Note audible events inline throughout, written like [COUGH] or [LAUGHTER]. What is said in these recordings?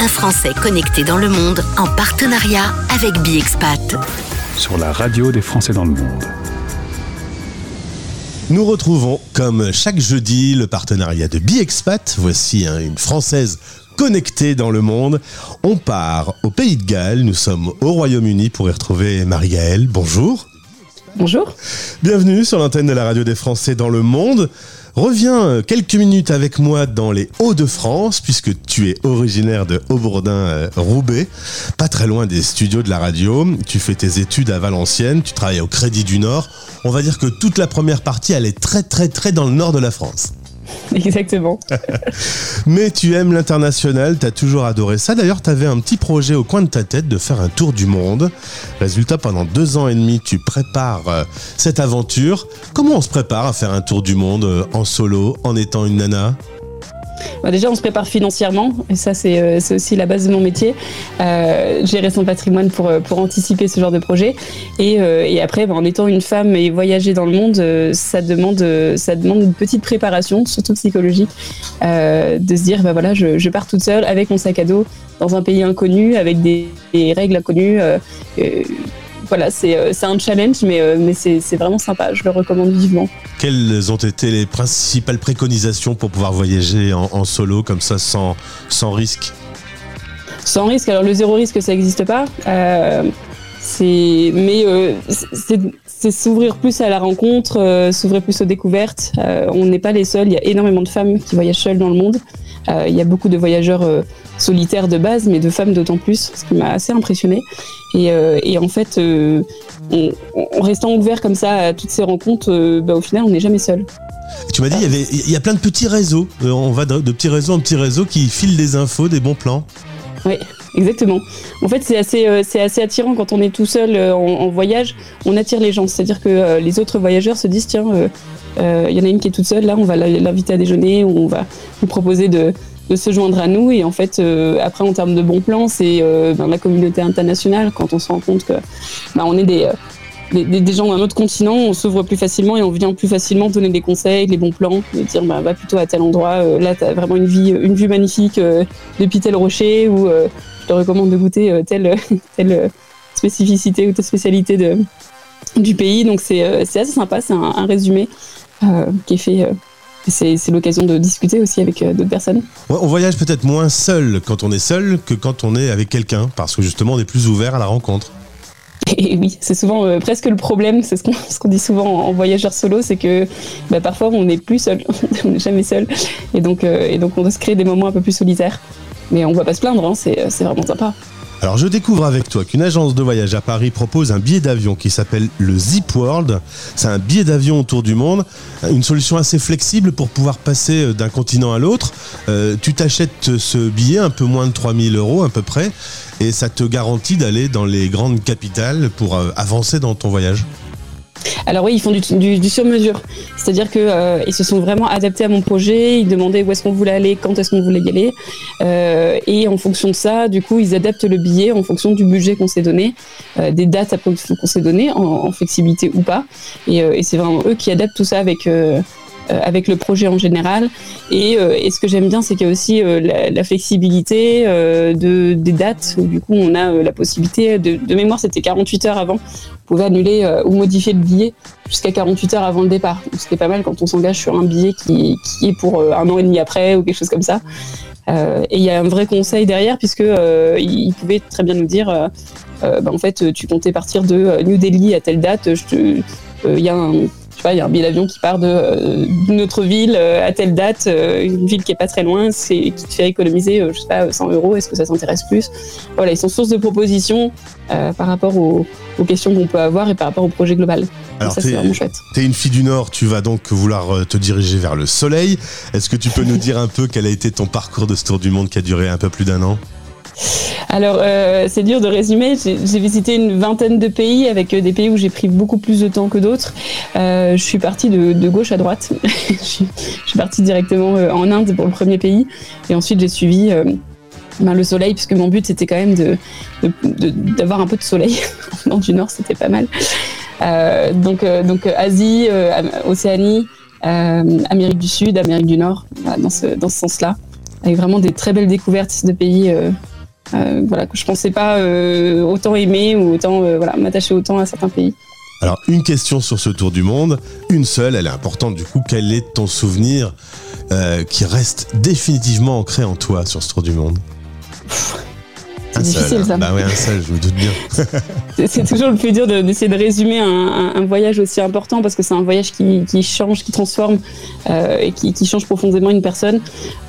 un Français connecté dans le monde en partenariat avec BiExpat. Sur la radio des Français dans le monde. Nous retrouvons, comme chaque jeudi, le partenariat de BiExpat. Voici hein, une Française connectée dans le monde. On part au Pays de Galles. Nous sommes au Royaume-Uni pour y retrouver Marie-Gaëlle. Bonjour. Bonjour. Bienvenue sur l'antenne de la radio des Français dans le monde. Reviens euh, quelques minutes avec moi dans les Hauts-de-France, puisque tu es originaire de Haubourdin-Roubaix, euh, pas très loin des studios de la radio. Tu fais tes études à Valenciennes, tu travailles au Crédit du Nord. On va dire que toute la première partie, elle est très très très dans le nord de la France. [LAUGHS] Exactement. [LAUGHS] Mais tu aimes l'international, tu as toujours adoré ça. D'ailleurs, tu avais un petit projet au coin de ta tête de faire un tour du monde. Résultat, pendant deux ans et demi, tu prépares euh, cette aventure. Comment on se prépare à faire un tour du monde euh, en solo, en étant une nana? Bah, déjà, on se prépare financièrement, et ça, c'est euh, aussi la base de mon métier. Euh, gérer son patrimoine pour, euh, pour anticiper ce genre de projet. Et, après, bah, en étant une femme et voyager dans le monde, ça, demande, ça demande une petite préparation, surtout psychologique, de se dire, bah, voilà, je, pars toute seule avec mon sac à dos dans un pays inconnu, avec des règles inconnues voilà, euh, c'est un challenge, mais, euh, mais c'est vraiment sympa. Je le recommande vivement. Quelles ont été les principales préconisations pour pouvoir voyager en, solo comme ça, sans, sans risque Sans risque. Alors le zéro risque, ça n'existe pas. Euh, mais c'est s'ouvrir plus à la rencontre, s'ouvrir plus aux découvertes. on n'est pas les seuls. Il y a énormément de femmes qui voyagent seules dans le monde. il y a beaucoup de voyageurs solitaires de base, mais de femmes d'autant plus, ce qui m'a assez impressionné. Et, euh, et en fait, euh, en restant ouvert comme ça à toutes ces rencontres, euh, bah, au final, on n'est jamais seul. Tu m'as dit, il y, avait, il y a plein de petits réseaux. on va de, petits réseaux en petits réseaux qui filent des infos, des bons plans. Oui, exactement. En fait, c'est assez, c'est assez attirant quand on est tout seul en, voyage. On attire les gens. C'est-à-dire que les autres voyageurs se disent tiens, il y en a une qui est toute seule, là, on va l'inviter à déjeuner ou on va lui proposer de, de se joindre à nous. Et en fait, euh, après, en termes de bons plans, c'est euh, dans la communauté internationale, quand on se rend compte que bah, on est euh, des, des, gens d'un autre continent, on s'ouvre plus facilement et on vient plus facilement donner des conseils, des bons plans, de dire bah, va plutôt à tel endroit, là tu as vraiment une, vie, une vue magnifique depuis tel rocher, ou je te recommande de goûter telle, [LAUGHS] telle spécificité ou telle spécialité de, du pays. Donc c'est assez sympa, c'est un, résumé qui est fait c'est l'occasion de discuter aussi avec euh, d'autres personnes. on voyage peut-être moins seul quand on est seul que quand on est avec quelqu'un, parce que justement on est plus ouvert à la rencontre. [LAUGHS] Et oui, c'est souvent euh, presque le problème, c'est ce qu'on dit souvent en, voyageur solo, c'est que bah, parfois on n'est plus seul, [LAUGHS] on n'est jamais seul, et donc, euh, et donc on doit se créer des moments un peu plus solitaires. Mais on ne va pas se plaindre, hein, c'est vraiment sympa. Alors je découvre avec toi qu'une agence de voyage à Paris propose un billet d'avion qui s'appelle le Zip World. C'est un billet d'avion autour du monde, une solution assez flexible pour pouvoir passer euh, d'un continent à l'autre. Euh, tu t'achètes ce billet un peu moins de 3000 euros à peu près et ça te garantit d'aller dans les grandes capitales pour euh, avancer dans ton voyage. Alors oui, ils font du, sur-mesure. C'est-à-dire qu'ils euh, se sont vraiment adaptés à mon projet, ils demandaient où est-ce qu'on voulait aller, quand est-ce qu'on voulait y aller. Euh, et en fonction de ça, du coup, ils adaptent le billet en fonction du budget qu'on s'est donné, euh, des dates qu'on s'est données, en, flexibilité ou pas. Et, c'est vraiment eux qui adaptent tout ça avec... avec le projet en général. Et, ce que j'aime bien, c'est qu'il y a aussi la, flexibilité de, des dates, où du coup on a la possibilité, de, mémoire c'était 48 heures avant, pouvez annuler euh, ou modifier le billet jusqu'à 48 heures avant le départ. Ce qui est pas mal quand on s'engage sur un billet qui, est pour euh, un an et demi après ou quelque chose comme ça. Euh, et il y a un vrai conseil derrière puisque il pouvait très bien nous dire, bah, en fait, tu comptais partir de New Delhi à telle date. Il y a un il y a un billet d'avion qui part d'une autre ville à telle date, une ville qui est pas très loin, c'est qui te fait économiser, je sais pas, 100 euros. Est-ce que ça t'intéresse plus? Voilà, ils sont source de propositions par rapport aux, aux questions qu'on peut avoir et par rapport au projet global. Alors, ça, c'est vraiment chouette. Tu es une fille du Nord, tu vas donc vouloir euh, te diriger vers le soleil. Est-ce que tu peux nous dire un peu quel a été ton parcours de ce tour du monde qui a duré un peu plus d'un an? Alors, euh, c'est dur de résumer. J'ai visité une vingtaine de pays avec euh, des pays où j'ai pris beaucoup plus de temps que d'autres. je suis partie de, gauche à droite. [LAUGHS] je, suis, partie directement en Inde pour le premier pays. Et ensuite, j'ai suivi ben, le soleil, puisque mon but c'était quand même d'avoir un peu de soleil. [LAUGHS] Dans du Nord, c'était pas mal. Euh, donc, euh, donc Asie, euh, Océanie, Amérique du Sud, Amérique du Nord, dans ce, dans ce sens-là, avec vraiment des très belles découvertes de pays voilà, que je pensais pas autant aimer ou autant voilà, m'attacher autant à certains pays. Alors, une question sur ce tour du monde, une seule, elle est importante du coup. Quel est ton souvenir qui reste définitivement ancré en toi sur ce tour du monde? [LAUGHS] c'est difficile ça. Bah ouais, un seul, je me doute bien. [LAUGHS] c'est toujours le plus dur d'essayer de, résumer un, voyage aussi important parce que c'est un voyage qui, change, qui transforme euh, et qui, change profondément une personne.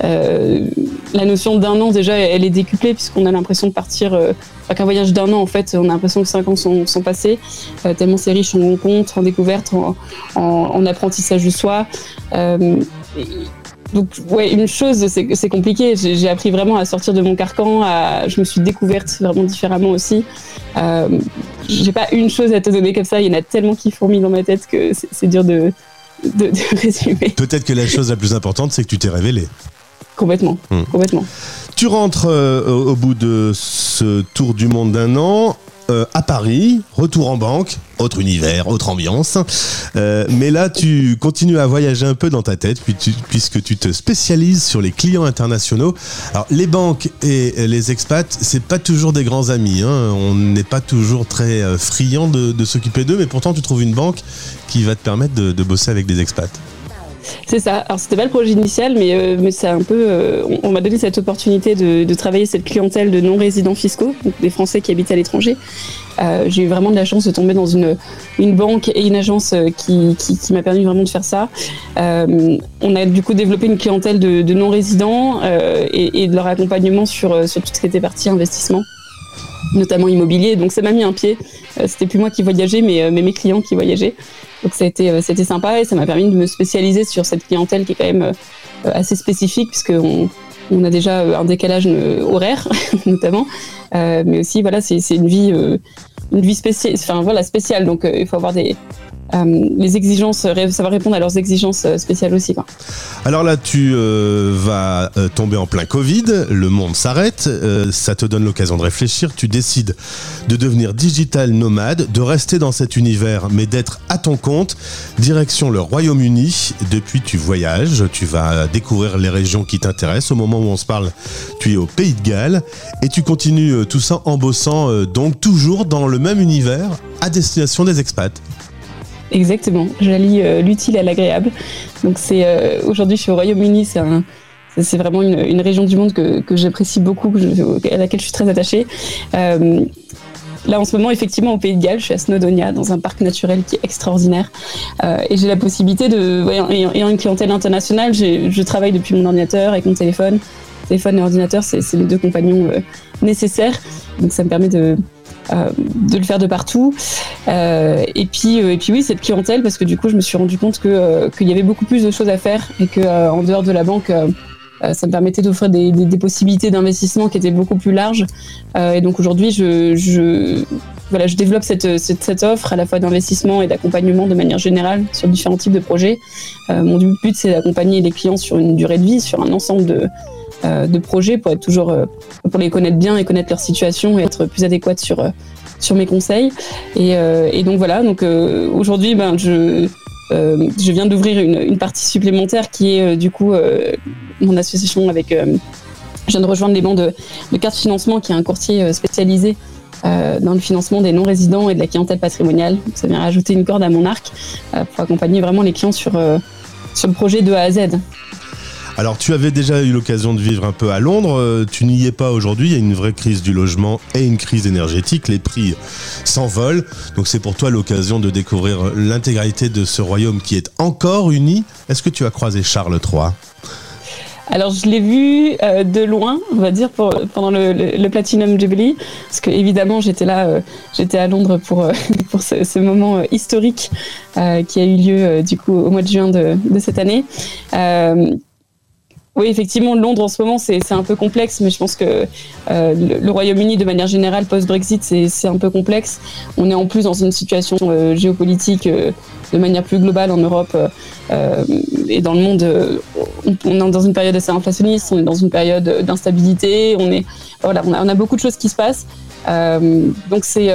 Euh, la notion d'un an, déjà, elle est décuplée puisqu'on a l'impression de partir. Euh, qu'un voyage d'un an, en fait, on a l'impression que cinq ans sont, passés, tellement c'est riche en rencontres, en découvertes, en, en apprentissage de soi. Donc, ouais, une chose, c'est compliqué. J'ai appris vraiment à sortir de mon carcan. À, je me suis découverte vraiment différemment aussi. Euh, J'ai pas une chose à te donner comme ça. Il y en a tellement qui fourmillent dans ma tête que c'est dur de, de, [LAUGHS] résumer. Peut-être que la chose la plus importante, c'est que tu t'es révélé. Complètement, hmm. complètement. Tu rentres euh, au bout de ce tour du monde d'un an euh, à Paris, retour en banque, autre univers, autre ambiance. Euh, mais là, tu continues à voyager un peu dans ta tête, puisque tu te spécialises sur les clients internationaux. Alors, les banques et les expats, c'est pas toujours des grands amis. Hein. On n'est pas toujours très euh, friand de, s'occuper d'eux, mais pourtant, tu trouves une banque qui va te permettre de bosser avec des expats. C'est ça. Alors c'était pas le projet initial, mais, euh, mais c'est un peu. Euh, on, m'a donné cette opportunité de, de, travailler cette clientèle de non-résidents fiscaux, donc des Français qui habitent à l'étranger. Euh, j'ai eu vraiment de la chance de tomber dans une, une banque et une agence qui, qui, qui m'a permis vraiment de faire ça. on a du coup développé une clientèle de, de non-résidents et, et, de leur accompagnement sur, sur tout ce qui était partie investissement notamment immobilier. Donc ça m'a mis un pied. C'était plus moi qui voyageais, mais, mais mes clients qui voyageaient. Donc ça a été, euh, c'était sympa et ça m'a permis de me spécialiser sur cette clientèle qui est quand même euh, assez spécifique puisqu'on on a déjà euh, un décalage horaire [LAUGHS] notamment, mais aussi voilà c'est une vie une vie spéciale, enfin voilà spéciale donc il faut avoir des euh, les exigences, ça va répondre à leurs exigences euh, spéciales aussi. Alors là, tu euh, vas tomber en plein Covid, le monde s'arrête, ça te donne l'occasion de réfléchir, tu décides de devenir digital nomade, de rester dans cet univers, mais d'être à ton compte, direction le Royaume-Uni. Depuis, tu voyages, tu vas découvrir les régions qui t'intéressent. Au moment où on se parle, tu es au Pays de Galles et tu continues tout ça en bossant donc toujours dans le même univers à destination des expats. Exactement, j'allie euh, l'utile à l'agréable. Donc c'est euh, aujourd'hui je suis au Royaume-Uni, c'est vraiment une, région du monde que, j'apprécie beaucoup, à laquelle je suis très attachée. Euh, là, en ce moment, effectivement, au Pays de Galles, je suis à Snowdonia, dans un parc naturel qui est extraordinaire. Et j'ai la possibilité de, ayant, une clientèle internationale, je travaille depuis mon ordinateur avec mon téléphone. Téléphone et ordinateur, c'est les deux compagnons nécessaires. Donc ça me permet de, de le faire de partout. Euh, et puis, euh, et puis oui, cette clientèle, parce que du coup, je me suis rendu compte que qu'il y avait beaucoup plus de choses à faire et que en dehors de la banque. ça me permettait d'offrir des, des, possibilités d'investissement qui étaient beaucoup plus larges. et donc aujourd'hui, je, voilà, je développe cette, cette, offre à la fois d'investissement et d'accompagnement de manière générale sur différents types de projets. mon but, c'est d'accompagner les clients sur une durée de vie, sur un ensemble de, euh, de projets pour être toujours euh, pour les connaître bien et connaître leur situation et être plus adéquate sur euh, sur mes conseils et, donc voilà donc aujourd'hui ben je je viens d'ouvrir une, une, partie supplémentaire qui est du coup mon association avec je viens de rejoindre les bancs de, de carte financement qui est un courtier spécialisé dans le financement des non-résidents et de la clientèle patrimoniale. ça vient rajouter une corde à mon arc pour accompagner vraiment les clients sur, sur le projet de A à Z. Alors tu avais déjà eu l'occasion de vivre un peu à Londres, euh, tu n'y es pas aujourd'hui, il y a une vraie crise du logement et une crise énergétique, les prix s'envolent, donc c'est pour toi l'occasion de découvrir l'intégralité de ce royaume qui est encore uni. Est-ce que tu as croisé Charles III alors je l'ai vu euh, de loin, on va dire, pendant le, Platinum Jubilee, parce que évidemment j'étais là, euh, j'étais à Londres pour, [LAUGHS] ce, moment historique qui a eu lieu du coup au mois de juin de cette année. Oui, effectivement, Londres en ce moment, c'est un peu complexe, mais je pense que euh, le, Royaume-Uni, de manière générale, post-Brexit, c'est un peu complexe. On est en plus dans une situation euh, géopolitique euh, de manière plus globale en Europe et dans le monde. On, est dans une période assez inflationniste, on est dans une période d'instabilité, on, voilà, on, a, beaucoup de choses qui se passent. donc c'est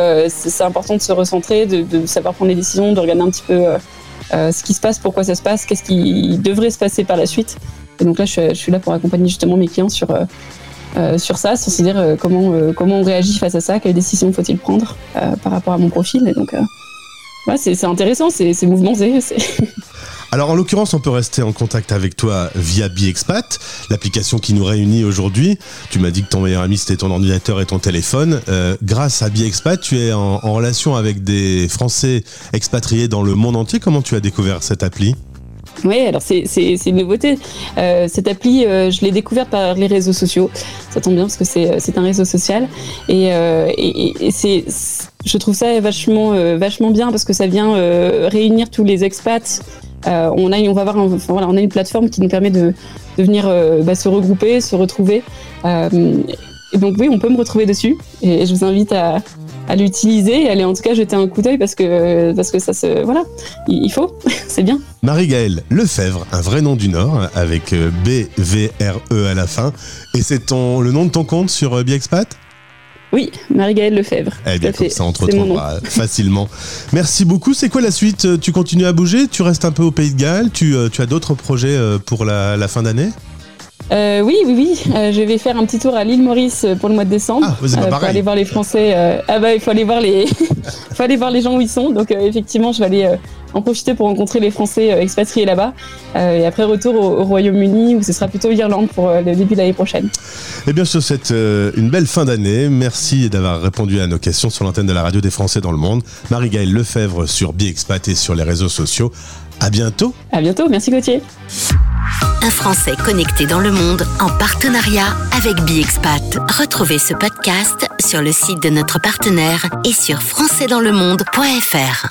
important de se recentrer, de, de, savoir prendre des décisions, de regarder un petit peu ce qui se passe, pourquoi ça se passe, qu'est-ce qui devrait se passer par la suite. Et donc là, je, suis là pour accompagner justement mes clients sur, euh, sur ça, sans se dire comment, comment on réagit face à ça, quelles décisions faut-il prendre par rapport à mon profil. Et donc, c'est intéressant, c'est mouvementé. [LAUGHS] Alors en l'occurrence, on peut rester en contact avec toi via BiExpat, l'application qui nous réunit aujourd'hui. Tu m'as dit que ton meilleur ami c'était ton ordinateur et ton téléphone. Euh, grâce à BiExpat, tu es en, relation avec des Français expatriés dans le monde entier. Comment tu as découvert cette appli? Oui, alors c'est une nouveauté. Euh, cette appli, euh, je l'ai découverte par les réseaux sociaux. Ça tombe bien parce que c'est un réseau social. Et, et, et c'est, je trouve ça vachement, vachement bien parce que ça vient réunir tous les expats euh, on, a, on va avoir voilà, on a une plateforme qui nous permet de, de venir euh, bah, se regrouper, se retrouver. Euh, et donc oui, on peut me retrouver dessus. Et, je vous invite à, à l'utiliser et aller en tout cas jeter un coup d'œil parce que, parce que ça se. Voilà, il, faut, [LAUGHS] c'est bien. Marie-Gaëlle Lefebvre, un vrai nom du Nord, avec B-V-R-E à la fin. Et c'est ton, le nom de ton compte sur Biexpat? Oui, Marie-Gaëlle Lefebvre. Eh bien, comme ça, on te retrouvera facilement. Merci beaucoup. C'est quoi la suite? Tu continues à bouger? Tu restes un peu au Pays de Galles? Tu, euh, tu, as d'autres projets euh, pour la, fin d'année? Euh, oui, oui, oui. je vais faire un petit tour à l'île Maurice pour le mois de décembre. Ah, vous pour aller voir les Français. ah bah, il faut aller voir les, [LAUGHS] faut aller voir les gens où ils sont. Donc effectivement, je vais aller en profiter pour rencontrer les Français euh, expatriés là-bas. Euh, et après, retour au, Royaume-Uni, où ce sera plutôt Irlande pour euh, le début de l'année prochaine. Eh bien, je te souhaite une belle fin d'année. Merci d'avoir répondu à nos questions sur l'antenne de la radio des Français dans le monde. Marie-Gaëlle Lefebvre sur BiExpat et sur les réseaux sociaux. À bientôt. À bientôt. Merci Gauthier. Un Français connecté dans le monde en partenariat avec BiExpat. Retrouvez ce podcast sur le site de notre partenaire et sur françaisdanslemonde.fr.